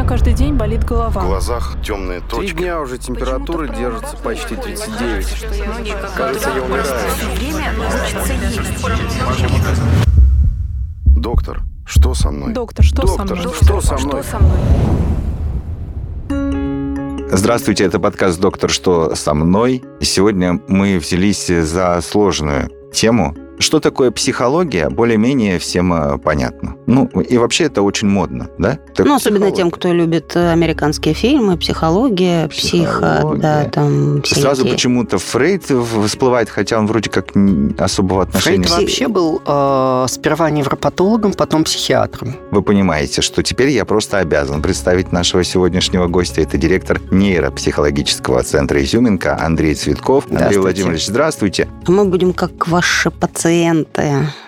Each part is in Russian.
меня каждый день болит голова. В глазах темные Три точки. дня уже температура держится почти 39. Кажется, я умираю. Доктор, что со мной? Доктор, что со Доктор, мной? что со мной? Здравствуйте, это подкаст «Доктор, что со мной?». Сегодня мы взялись за сложную тему. Что такое психология, более-менее всем э, понятно. Ну, и вообще это очень модно, да? Так Ну, особенно тем, кто любит э, американские фильмы, психология, психо, Психология. да, там все Сразу почему-то Фрейд всплывает, хотя он вроде как особого отношения... Фрейд вообще был э, сперва невропатологом, потом психиатром. Вы понимаете, что теперь я просто обязан представить нашего сегодняшнего гостя. Это директор нейропсихологического центра «Изюминка» Андрей Цветков. Андрей Здравствуйте. Владимирович, здравствуйте. А Мы будем, как ваши пациенты,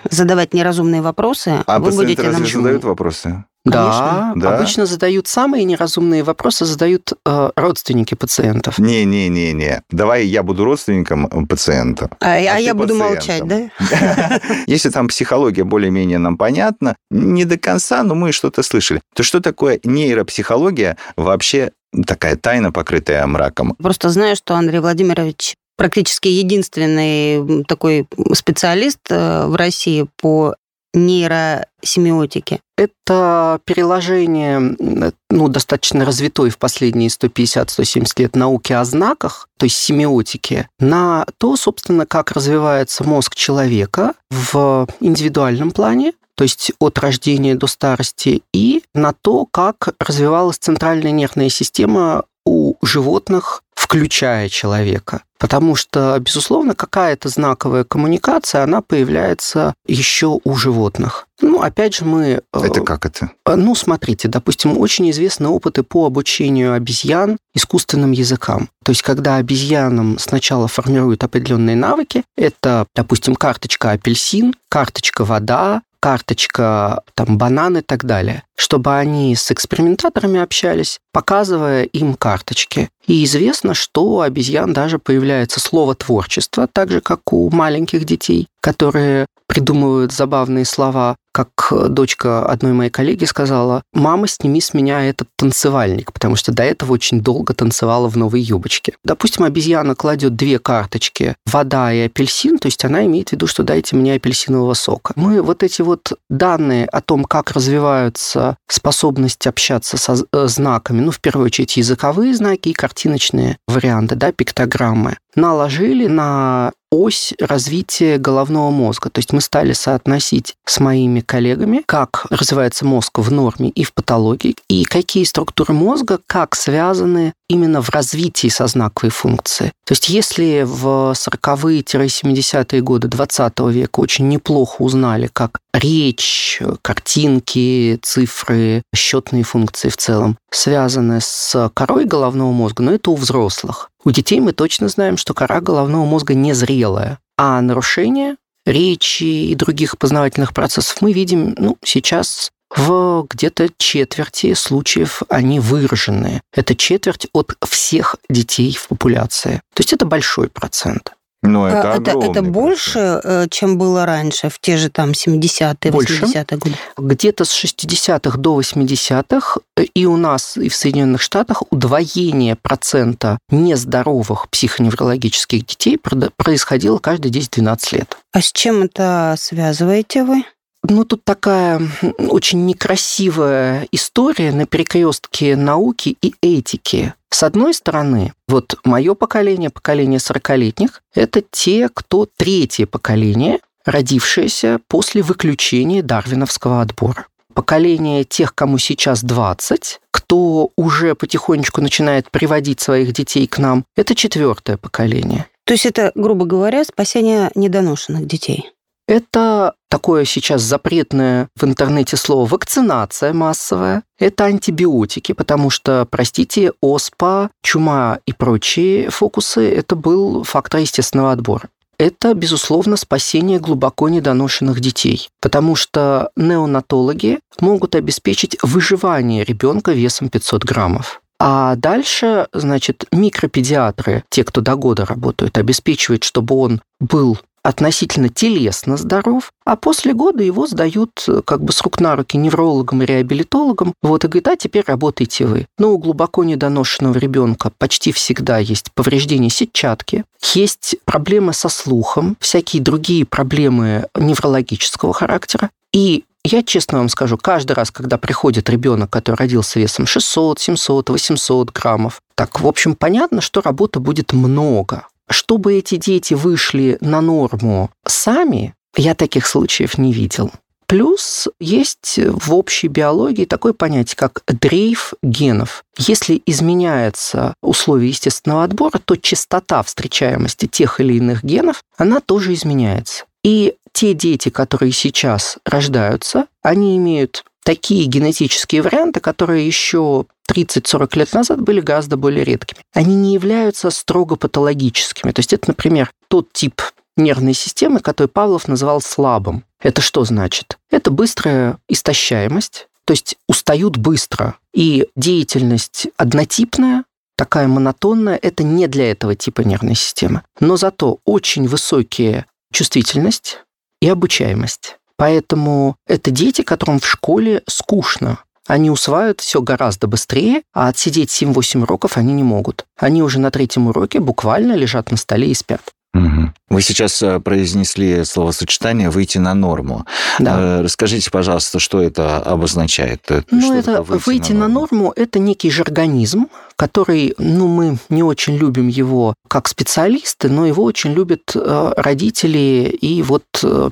задавать неразумные вопросы. А вы пациенты будете разве нам... задают вопросы? Да, Да. обычно задают самые неразумные вопросы, задают э, родственники пациентов. Не-не-не-не. Давай я буду родственником э, пациента. А, а А я ты буду пациентом. молчать, да? Если там психология более-менее нам понятна, не до конца, но мы что-то слышали. То что такое нейропсихология вообще такая тайна, покрытая мраком? Просто знаю, что Андрей Владимирович практически единственный такой специалист э, в России по нейросемиотике. Это переложение, м, ну, достаточно развитой в последние 150-170 лет науки о знаках, то есть семиотики, на то, собственно, как развивается мозг человека в индивидуальном плане, то есть от рождения до старости, и на то, как развивалась центральная нервная система у животных, включая человека. Потому что, безусловно, какая-то знаковая коммуникация, она появляется еще у животных. Ну, опять же, мы... э, Это как это? ну, смотрите, допустим, очень известны опыты по обучению обезьян искусственным языкам. То есть, когда обезьянам сначала формируют определенные навыки, это, допустим, карточка апельсин, карточка вода, карточка там банан и так далее, чтобы они с экспериментаторами общались, показывая им карточки. И известно, что у обезьян даже появляется слово творчество, так же, как у маленьких детей, которые придумывают забавные слова, как дочка одной моей коллеги сказала, «Мама, сними с меня этот танцевальник», потому что до этого очень долго танцевала в новой юбочке. Допустим, обезьяна кладет две карточки «вода» и «апельсин», то есть она имеет в виду, что дайте мне апельсинового сока. Мы вот эти вот данные о том, как развиваются способность общаться со э, знаками, ну, в первую очередь, языковые знаки и картиночные варианты, да, пиктограммы, наложили на ось развития головного мозга. То есть мы стали соотносить с моими коллегами, как развивается мозг в норме и в патологии, и какие структуры мозга как связаны именно в развитии сознаковой функции. То есть если в 40-е-70-е годы 20 века очень неплохо узнали, как речь, картинки, цифры, счетные функции в целом связаны с корой головного мозга, но это у взрослых. У детей мы точно знаем, что кора головного мозга незрелая, а нарушение речи и других познавательных процессов мы видим ну, сейчас в где-то четверти случаев они выраженные. Это четверть от всех детей в популяции. То есть это большой процент. Ну, это А, это, огромный это больше, э, чем было раньше, в те же там 70-е, Больше. 80-е годы? Где-то с 60-х до 80-х и у нас, и в Соединенных Штатах удвоение процента нездоровых психоневрологических детей происходило каждые 10-12 лет. А с чем это связываете вы? Ну, тут такая очень некрасивая история на перекрестке науки и этики. С одной стороны, вот мое поколение, поколение 40-летних, это те, кто третье поколение, родившееся после выключения дарвиновского отбора. Поколение тех, кому сейчас 20, кто уже потихонечку начинает приводить своих детей к нам, это четвертое поколение. То есть это, грубо говоря, спасение недоношенных детей. Это такое сейчас запретное в интернете слово вакцинация массовая. Это антибиотики, потому что, простите, оспа, чума и прочие фокусы – это был фактор естественного отбора. Это, безусловно, спасение глубоко недоношенных детей, потому что неонатологи могут обеспечить выживание ребенка весом 500 граммов. А дальше, значит, микропедиатры, те, кто до года работают, обеспечивают, чтобы он был относительно телесно здоров, а после года его сдают э, как бы с рук на руки неврологам и реабилитологам, вот, и говорит, а теперь работайте вы. Но у глубоко недоношенного ребенка почти всегда есть повреждение сетчатки, есть проблемы со слухом, всякие другие проблемы неврологического характера, и я честно вам скажу, каждый раз, когда приходит ребенок, который родился весом 600, 700, 800 граммов, так, в общем, понятно, что работы будет много. Чтобы эти дети вышли на норму сами, я таких случаев не видел. Плюс есть в общей биологии такое понятие, как дрейф генов. Если изменяются условия естественного отбора, то частота встречаемости тех или иных генов, она тоже изменяется. И те дети, которые сейчас рождаются, они имеют такие генетические варианты, которые еще 30-40 лет назад были гораздо более редкими. Они не являются строго патологическими. То есть это, например, тот тип нервной системы, который Павлов называл слабым. Это что значит? Это быстрая истощаемость, то есть устают быстро. И деятельность однотипная, такая монотонная, это не для этого типа нервной системы. Но зато очень высокие чувствительность и обучаемость. Поэтому это дети, которым в школе скучно. Они усваивают все гораздо быстрее, а отсидеть 7-8 уроков они не могут. Они уже на третьем уроке буквально лежат на столе и спят. Угу. Вы сейчас э, произнесли словосочетание «выйти на норму». Да. Э, расскажите, пожалуйста, что это обозначает? Ну, что это выйти, выйти на, норму? на норму – это некий жаргонизм, который, ну, мы не очень любим его как специалисты, но его очень любят э, родители и вот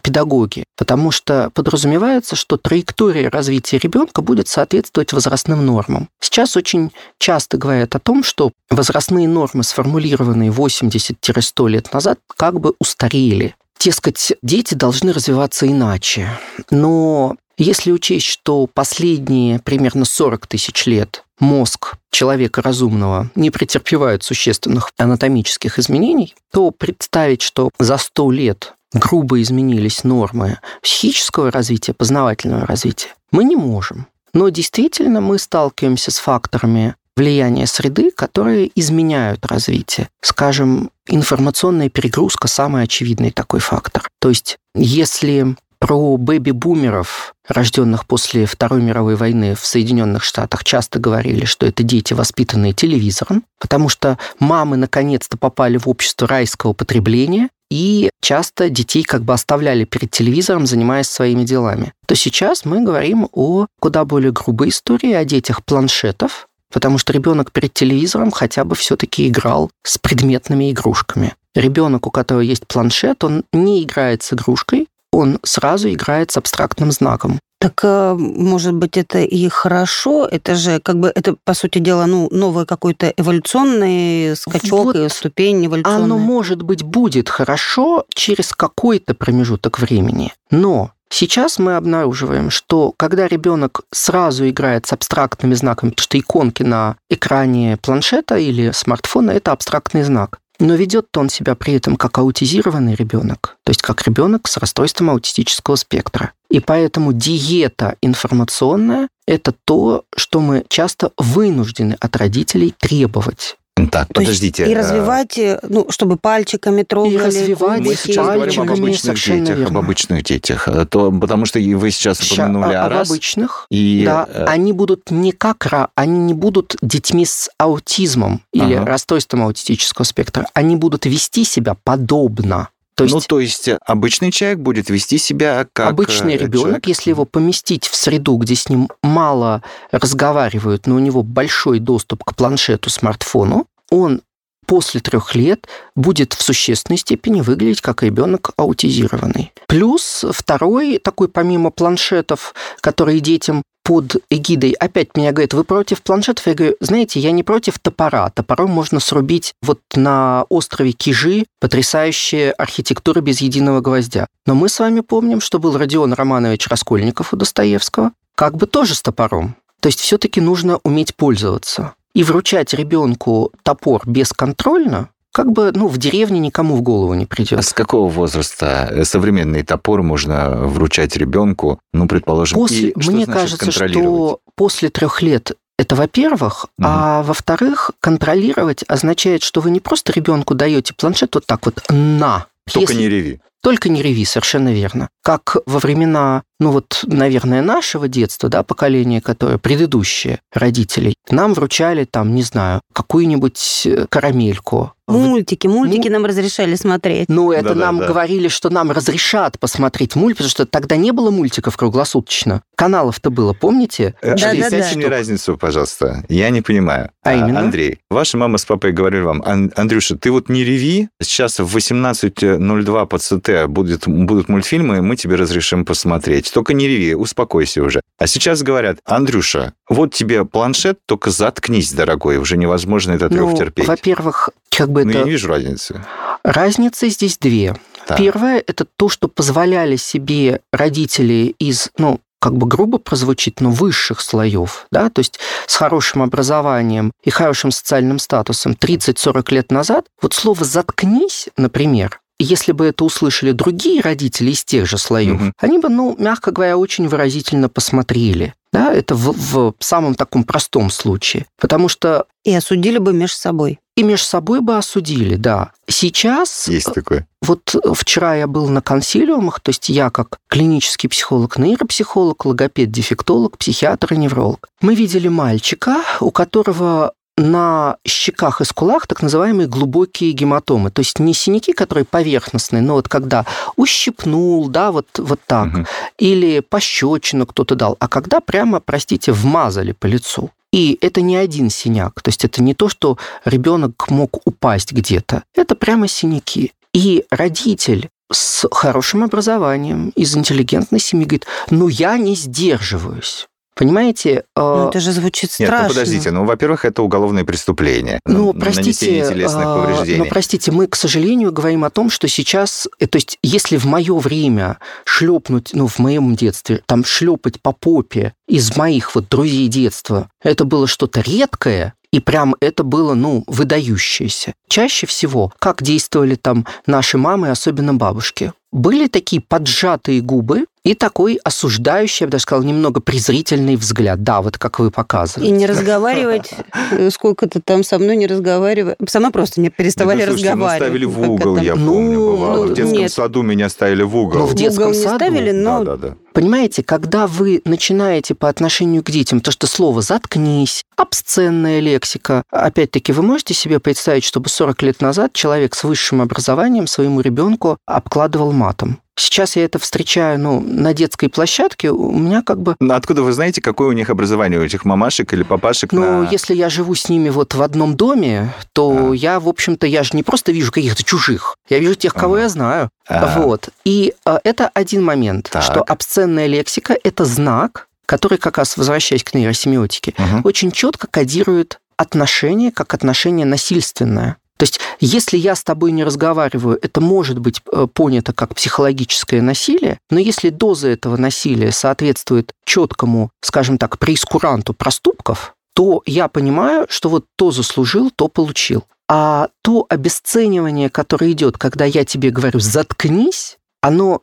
педагоги, потому что подразумевается, что траектория развития ребенка будет соответствовать возрастным нормам. Сейчас очень часто говорят о том, что возрастные нормы, сформулированные 80-100 лет назад, как бы устарели. Дескать, дети должны развиваться иначе. Но если учесть, что последние примерно 40 тысяч лет мозг человека разумного не претерпевает существенных анатомических изменений, то представить, что за 100 лет грубо изменились нормы психического развития, познавательного развития, мы не можем. Но действительно мы сталкиваемся с факторами влияния среды, которые изменяют развитие. Скажем, информационная перегрузка – самый очевидный такой фактор. То есть, если про бэби-бумеров, рожденных после Второй мировой войны в Соединенных Штатах, часто говорили, что это дети, воспитанные телевизором, потому что мамы наконец-то попали в общество райского потребления, и часто детей как бы оставляли перед телевизором, занимаясь своими делами. То сейчас мы говорим о куда более грубой истории, о детях планшетов, потому что ребенок перед телевизором хотя бы все-таки играл с предметными игрушками. Ребенок, у которого есть планшет, он не играет с игрушкой, он сразу играет с абстрактным знаком. Так, э, может быть, это и хорошо, это же как бы, это, по сути дела, ну, новый какой-то эволюционный скачок, вот ступень эволюционная. Оно, может быть, будет хорошо через какой-то промежуток времени, но Сейчас мы обнаруживаем, что когда ребенок сразу играет с абстрактными знаками, потому что иконки на экране планшета или смартфона – это абстрактный знак. Но ведет он себя при этом как аутизированный ребенок, то есть как ребенок с расстройством аутистического спектра. И поэтому диета информационная – это то, что мы часто вынуждены от родителей требовать. Так, То подождите. и э, развивать, э, ну, чтобы пальчиками трогали. И развивать Мы сейчас говорим об обычных детях, верно. об обычных детях. Э, то, потому что вы сейчас упомянули о, об раз. обычных. И... Да, они будут не как они не будут детьми с аутизмом или ага. расстройством аутистического спектра. Они будут вести себя подобно то есть, ну, то есть обычный человек будет вести себя как... Обычный ребенок, человек. если его поместить в среду, где с ним мало разговаривают, но у него большой доступ к планшету, смартфону, он после трех лет будет в существенной степени выглядеть как ребенок аутизированный. Плюс второй такой, помимо планшетов, которые детям под эгидой, опять меня говорят, вы против планшетов? Я говорю, знаете, я не против топора. Топором можно срубить вот на острове Кижи потрясающая архитектура без единого гвоздя. Но мы с вами помним, что был Родион Романович Раскольников у Достоевского, как бы тоже с топором. То есть все-таки нужно уметь пользоваться. И вручать ребенку топор бесконтрольно, как бы, ну, в деревне никому в голову не придет. А с какого возраста современный топор можно вручать ребенку, ну, предположим, после, и что Мне кажется, что после трех лет это во-первых, угу. а во-вторых, контролировать означает, что вы не просто ребенку даете планшет вот так вот на. Только Если... не реви. Только не реви, совершенно верно. Как во времена, ну вот, наверное, нашего детства, да, поколения, которое предыдущее родителей, нам вручали там, не знаю, какую-нибудь э, карамельку, Мультики, мультики нам разрешали смотреть. Ну, это Да-да-да. нам говорили, что нам разрешат посмотреть мульт, потому что тогда не было мультиков круглосуточно. Каналов-то было, помните? Э, Да, Объясните да, да. мне разницу, пожалуйста. Я не понимаю. А именно? Андрей, ваша мама с папой говорили вам, «Ан- Андрюша, ты вот не реви, сейчас в 18.02 по ЦТ будет, будут мультфильмы, мы тебе разрешим посмотреть. Только не реви, успокойся уже. А сейчас говорят, Андрюша, вот тебе планшет, только заткнись, дорогой, уже невозможно этот Ну, рев терпеть. во-первых, как бы Ну, я это... не вижу разницы. Разницы здесь две. Так. Первое – это то, что позволяли себе родители из, ну, как бы грубо прозвучит, но высших слоев, да, то есть с хорошим образованием и хорошим социальным статусом 30-40 лет назад, вот слово «заткнись», например, если бы это услышали другие родители из тех же слоев, Мгм. они бы, ну, мягко говоря, очень выразительно посмотрели. Да, это в, в самом таком простом случае. Потому что И осудили бы между собой. и между собой бы осудили, да. Сейчас Есть такое. вот вчера я был на консилиумах, то есть я как клинический психолог, нейропсихолог, логопед, дефектолог, психиатр и невролог. Мы видели мальчика, у которого на щеках и скулах так называемые глубокие гематомы. То есть не синяки, которые поверхностные, но вот когда ущипнул, да, вот, вот так, Мгм. или пощечину кто-то дал, а когда прямо, простите, вмазали по лицу. И это не один синяк, то есть это не то, что ребенок мог упасть где-то, это прямо синяки. И родитель с хорошим образованием, из интеллигентной семьи говорит, ну я не сдерживаюсь. Понимаете? Ну, э, это же звучит Нет, страшно. ну подождите, ну, во-первых, это уголовное преступление. Ну, простите, Нанесение телесных а, повреждений. но простите, мы, к сожалению, говорим о том, что сейчас, э, то есть, если в мое время шлепнуть, ну, в моем детстве, там шлепать по попе из моих вот друзей детства, это было что-то редкое, и прям это было, ну, выдающееся. Чаще всего, как действовали там наши мамы, особенно бабушки, были такие поджатые губы и такой осуждающий, я бы даже сказала, немного презрительный взгляд. Да, вот как вы показываете. И не разговаривать, э, сколько ты там со мной не разговаривай. Со мной просто не переставали слушайте, ну, разговаривать. ставили в Как угол, я Ну, помню, бывало. ну, в детском нет. саду меня ставили в угол. Ну, в В детском угол не саду? ставили, но Да, да, да. Понимаете, когда вы начинаете по отношению к детям, то, что слово «заткнись», обсценная лексика, опять-таки, вы можете себе представить, чтобы 40 лет назад человек с высшим образованием своему ребенку обкладывал матом? Сейчас я это встречаю ну, на детской площадке, у меня как бы Ну, откуда вы знаете, какое у них образование, у этих мамашек или папашек? Ну, на- если я живу с ними вот в одном доме, то А. я, в общем-то, я же не просто вижу каких-то чужих, я вижу тех, кого Ага. я знаю. А. Вот. И а, это один момент, Так. что обсценная лексика – это знак, который, как раз возвращаясь к нейросемиотике, Мгм. очень четко кодирует отношение как отношение насильственное. То есть, если я с тобой не разговариваю, это может быть э, понято как психологическое насилие, но если доза этого насилия соответствует четкому, скажем так, преискуранту проступков, то я понимаю, что вот то заслужил, то получил. А то обесценивание, которое идет, когда я тебе говорю «заткнись», оно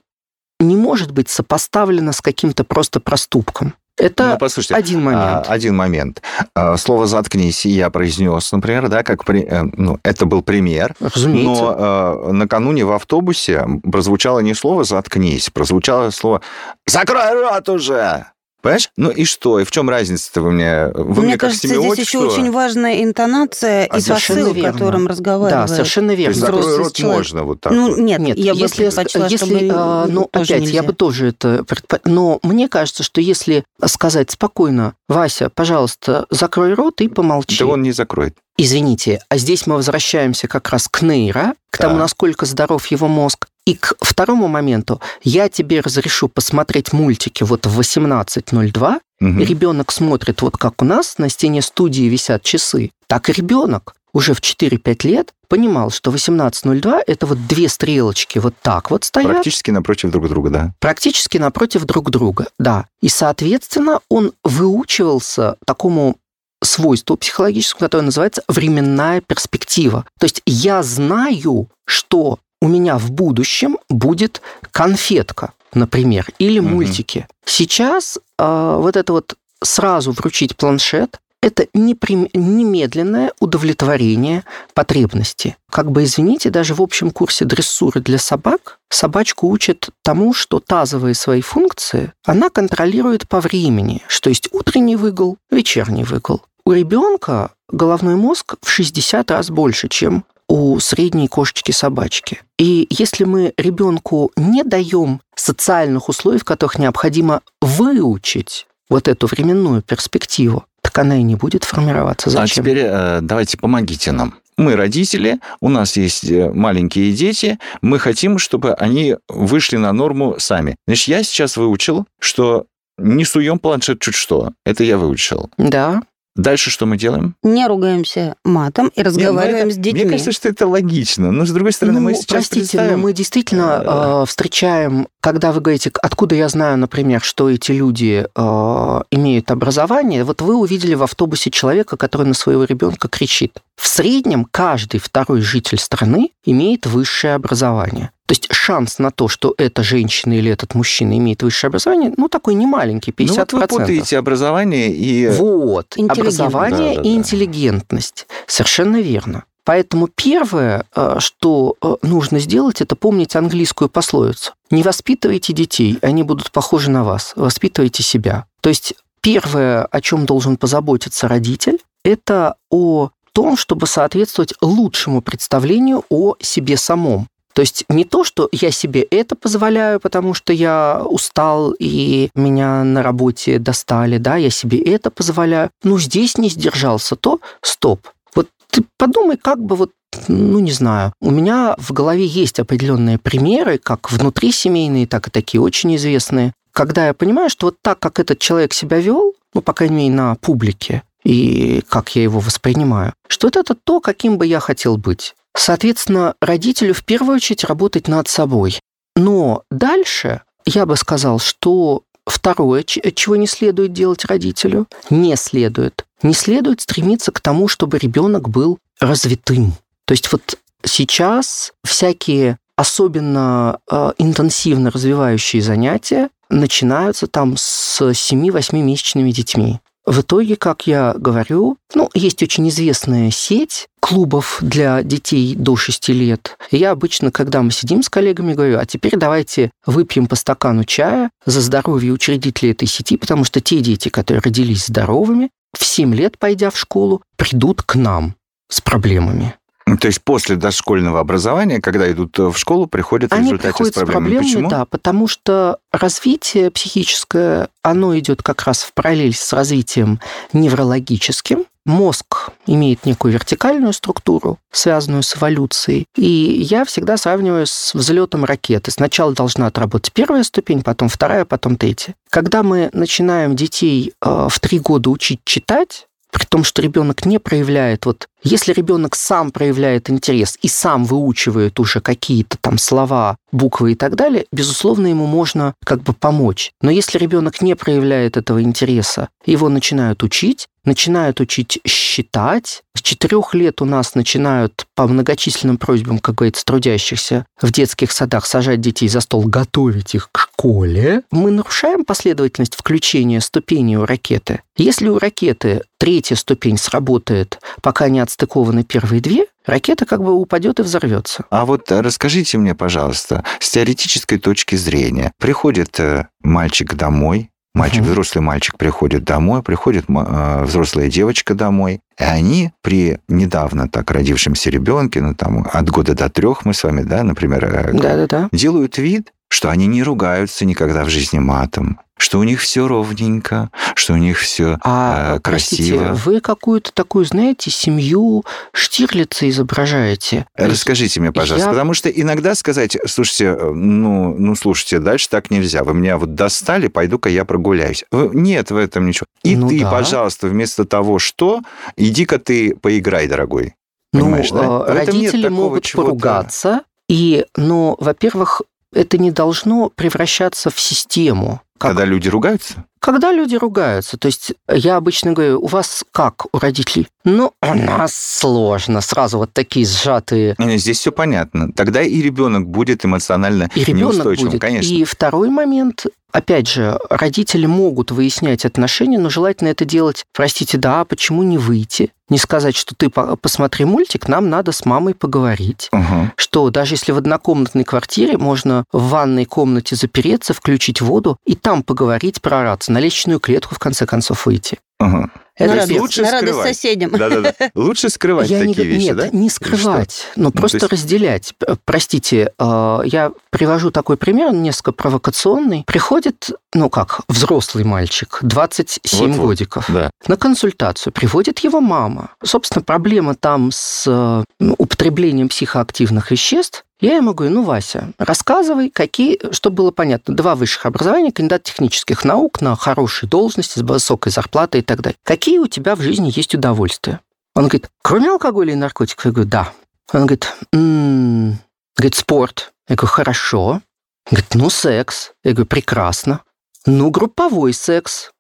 не может быть сопоставлено с каким-то просто проступком. Это Ну, послушайте, один момент. а, один момент. А, Слово «заткнись» я произнес, например, да, как при- э, ну, это был пример. Разумеется. Но э, накануне в автобусе прозвучало не слово «заткнись», прозвучало слово «закрой рот уже!» Понимаешь? Ну и что? И в чем разница-то вы мне... Вы Мне мне как кажется, здесь семиотик, еще что очень важная интонация А и совершенно посыл, верно. которым Да, разговаривает. совершенно То верно. есть закрой взрослый рот человек. можно вот так Ну, вот. нет, Нет, я бы если, предпочла, если, чтобы а, ну, тоже опять, я нельзя. бы тоже это предпо- Но мне кажется, что если сказать спокойно, Вася, пожалуйста, закрой рот и помолчи. Да он не закроет. Извините, а здесь мы возвращаемся как раз к нейро, к тому, Так. насколько здоров его мозг. И к второму моменту. Я тебе разрешу посмотреть мультики вот в 18.02, Мгм. и ребенок смотрит, вот как у нас на стене студии висят часы, так и ребенок уже в 4-5 лет понимал, что 18.02 это вот две стрелочки вот так вот стоят, Практически напротив друг друга, да. практически напротив друг друга, да. И, соответственно, он выучивался такому свойству психологическому, которое называется временная перспектива. То есть я знаю, что у меня в будущем будет конфетка, например, или Мгм. мультики. Сейчас э, вот это вот сразу вручить планшет, это немедленное удовлетворение потребности. Как бы, извините, даже в общем курсе дрессуры для собак собачку учат тому, что тазовые свои функции она контролирует по времени, что есть утренний выгул, вечерний выгул. У ребенка головной мозг в 60 раз больше, чем у средней кошечки-собачки. И если мы ребенку не даем социальных условий, в которых необходимо выучить вот эту временную перспективу, так она и не будет формироваться. А Зачем? теперь э, давайте помогите нам. Мы родители, у нас есть э, маленькие дети, мы хотим, чтобы они вышли на норму сами. Значит, я сейчас выучил, что не суем планшет чуть что. Это я выучил. Да. Дальше что мы делаем? Не ругаемся матом и Не, ну разговариваем это- с детьми. Мне кажется, что это логично. Но, с другой стороны, ну, мы сейчас простите, представим... но мы действительно э, встречаем, когда вы говорите, откуда я знаю, например, что эти люди э, имеют образование, вот вы увидели в автобусе человека, который на своего ребенка кричит. В среднем каждый второй житель страны имеет высшее образование. То есть шанс на то, что эта женщина или этот мужчина имеет высшее образование, ну, такой немаленький, 50%. Ну, вот вы путаете образование и... Вот, образование Да, да, и да. интеллигентность. Совершенно верно. Поэтому первое, э, что э, нужно сделать, это помнить английскую пословицу. Не воспитывайте детей, они будут похожи на вас. Воспитывайте себя. То есть первое, о чем должен позаботиться родитель, это о том, чтобы соответствовать лучшему представлению о себе самом. То есть не то, что я себе это позволяю, потому что я устал и меня на работе достали, да, я себе это позволяю. Ну, здесь не сдержался, то стоп. Вот ты подумай, как бы вот ну, не знаю. У меня в голове есть определенные примеры, как внутрисемейные, так и такие очень известные, когда я понимаю, что вот так, как этот человек себя вел, ну, по крайней мере, на публике, и как я его воспринимаю, что это то, каким бы я хотел быть. Соответственно, родителю в первую очередь работать над собой. Но дальше я бы сказал, что второе, чего не следует делать родителю, не следует. Не следует стремиться к тому, чтобы ребенок был развитым. То есть вот сейчас всякие особенно э, интенсивно развивающие занятия начинаются там с 7-8 месячными детьми. В итоге, как я говорю, ну, есть очень известная сеть клубов для детей до 6 лет. И я обычно, когда мы сидим с коллегами, говорю, а теперь давайте выпьем по стакану чая за здоровье учредителей этой сети, потому что те дети, которые родились здоровыми, в 7 лет, пойдя в школу, придут к нам с проблемами. То есть после дошкольного образования, когда идут в школу, приходят в Они результате приходят с проблемами. Почему? да, потому что развитие психическое, оно идет как раз в параллель с развитием неврологическим. Мозг имеет некую вертикальную структуру, связанную с эволюцией. И я всегда сравниваю с взлетом ракеты. Сначала должна отработать первая ступень, потом вторая, потом третья. Когда мы начинаем детей э, в три года учить читать, при том, что ребенок не проявляет, вот если ребенок сам проявляет интерес и сам выучивает уже какие-то там слова, буквы и так далее, безусловно, ему можно как бы помочь. Но если ребенок не проявляет этого интереса, его начинают учить, начинают учить считать. С четырех лет у нас начинают по многочисленным просьбам, как говорится, трудящихся в детских садах сажать детей за стол, готовить их к школе. Мы нарушаем последовательность включения ступеней у ракеты. Если у ракеты третья ступень сработает, пока не отстыкованы первые две, ракета как бы упадет и взорвется. А вот расскажите мне, пожалуйста, с теоретической точки зрения, приходит э, мальчик домой, мальчик, Мгм. взрослый мальчик приходит домой, приходит э, взрослая девочка домой, и они при недавно так родившемся ребенке, ну там от года до трех мы с вами, да, например, э, Да-да-да. делают вид, что они не ругаются никогда в жизни матом, что у них все ровненько, что у них все А, э, простите, красиво. вы какую-то такую, знаете, семью Штирлица изображаете. Расскажите мне, пожалуйста, Я- потому что иногда сказать, слушайте, э, ну, ну, слушайте, дальше так нельзя, вы меня вот достали, пойду-ка я прогуляюсь. Нет в этом ничего. И Ну ты, да. пожалуйста, вместо того, что, иди-ка ты поиграй, дорогой. Ну, Понимаешь, да? э, родители могут поругаться, и, но, во-первых, это не должно превращаться в систему. Как Когда люди ругаются? Когда люди ругаются, то есть я обычно говорю, у вас как у родителей? Ну, у нас сложно, сразу вот такие сжатые. Здесь все понятно. Тогда и ребенок будет эмоционально и ребенок неустойчивым, будет. конечно. И второй момент, Опять же, родители могут выяснять отношения, но желательно это делать, простите, да, а почему не выйти? Не сказать, что ты посмотри мультик, нам надо с мамой поговорить. Угу. Что даже если в однокомнатной квартире можно в ванной комнате запереться, включить воду и там поговорить, прораться, на лестничную клетку в конце концов выйти. Угу. Это на радость, лучше на радость скрывать. соседям. Да-да-да. Лучше скрывать Я не такие г- вещи, нет, да? не скрывать, но Ну, то просто есть- разделять. П- Простите, э, я привожу такой пример, несколько провокационный. Приходит, ну как, взрослый мальчик, 27 Вот-вот. годиков, Да. на консультацию. Приводит его мама. Собственно, проблема там с э, употреблением психоактивных веществ. Я ему говорю, ну, Вася, рассказывай, какие, чтобы было понятно, два высших образования, кандидат технических наук на хорошей должности, с высокой зарплатой и так далее. Какие у тебя в жизни есть удовольствия? Он говорит, кроме алкоголя и наркотиков? Я говорю, да. Он говорит, «М, говорит, спорт. Я говорю, хорошо. Говорит, ну, секс. Я говорю, прекрасно. Ну, групповой секс.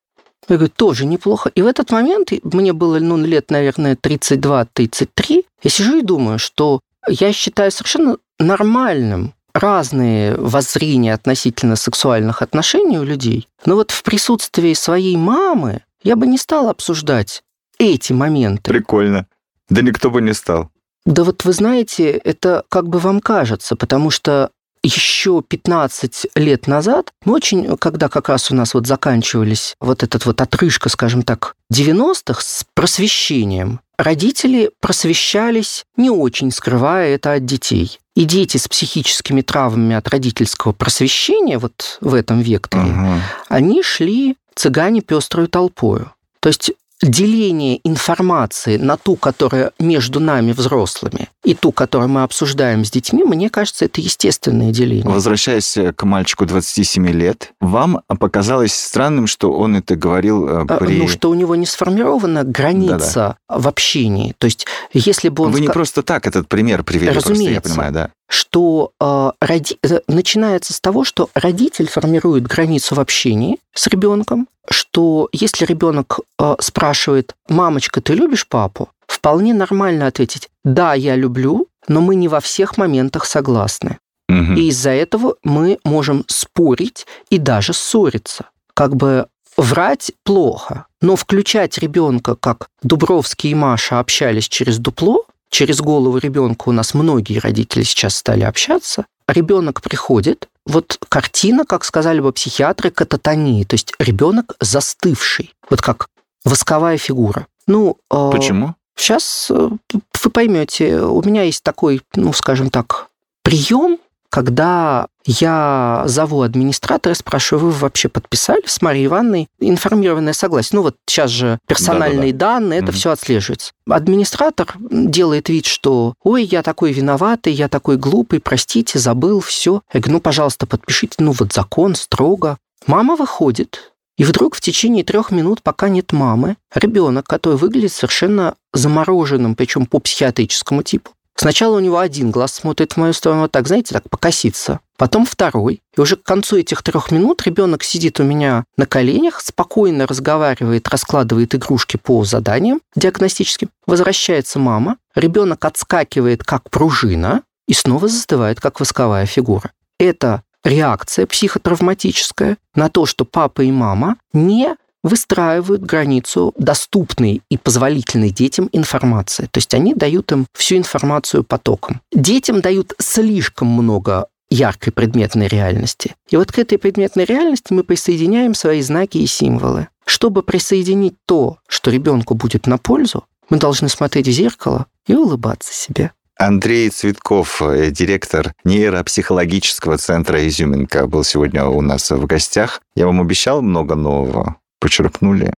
Я говорю, тоже неплохо. И в этот момент, мне было ну, лет, наверное, 32-33, я сижу и думаю, что я считаю совершенно нормальным разные воззрения относительно сексуальных отношений у людей. Но вот в присутствии своей мамы я бы не стал обсуждать эти моменты. Прикольно. Да никто бы не стал. Да вот вы знаете, это как бы вам кажется, потому что еще 15 лет назад, мы очень, когда как раз у нас вот заканчивались вот этот вот отрыжка, скажем так, 90-х с просвещением, родители просвещались не очень, скрывая это от детей. И дети с психическими травмами от родительского просвещения вот в этом векторе, Ага. они шли цыгане пеструю толпою. То есть деление информации на ту, которая между нами, взрослыми, и ту, которую мы обсуждаем с детьми, мне кажется, это естественное деление. Возвращаясь э, к мальчику 27 лет, вам показалось странным, что он это говорил э, А, при... Ну, что у него не сформирована граница в общении. То есть, если бы он... Вы не просто так этот пример привели, просто я Разумеется. понимаю, да. Что э, роди- начинается с того, что родитель формирует границу в общении с ребенком, что если ребенок э, спрашивает, мамочка, ты любишь папу? Вполне нормально ответить, да, я люблю, но мы не во всех моментах согласны. Мгм. И из-за этого мы можем спорить и даже ссориться. Как бы врать плохо, но включать ребенка, как Дубровский и Маша общались через дупло, через голову ребенка у нас многие родители сейчас стали общаться, ребенок приходит, вот картина, как сказали бы психиатры, кататонии, то есть ребенок застывший, вот как восковая фигура. Ну, э, Почему? Сейчас э, вы поймете, у меня есть такой, ну, скажем так, прием, когда я зову администратора, спрашиваю, вы вообще подписали с Марией Ивановной информированное согласие? Ну вот сейчас же персональные данные, это Мгм. все отслеживается. Администратор делает вид, что ой, я такой виноватый, я такой глупый, простите, забыл, все. Я говорю, ну, пожалуйста, подпишите, ну вот закон строго. Мама выходит, и вдруг в течение трех минут, пока нет мамы, ребенок, который выглядит совершенно замороженным, причем по психиатрическому типу. Сначала у него один глаз смотрит в мою сторону, вот так, знаете, так покосится. Потом второй. И уже к концу этих трех минут ребенок сидит у меня на коленях, спокойно разговаривает, раскладывает игрушки по заданиям диагностическим. Возвращается мама, ребенок отскакивает как пружина и снова застывает как восковая фигура. Это реакция психотравматическая на то, что папа и мама не выстраивают границу доступной и позволительной детям информации. То есть они дают им всю информацию потоком. Детям дают слишком много яркой предметной реальности. И вот к этой предметной реальности мы присоединяем свои знаки и символы. Чтобы присоединить то, что ребенку будет на пользу, мы должны смотреть в зеркало и улыбаться себе. Андрей Цветков, э, директор нейропсихологического центра «Изюминка», был сегодня у нас в гостях. Я вам обещал много нового. Почерпнули.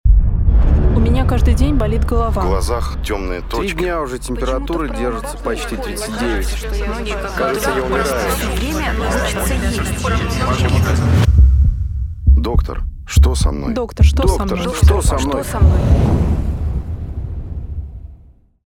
У меня каждый день болит В голова. глазах темные Три точки. дня уже температура Почему-то держится почти бывает, 39. кажется, я умираю. Доктор, что со мной? Доктор, что со Доктор, мной? что со мной? Что со мной?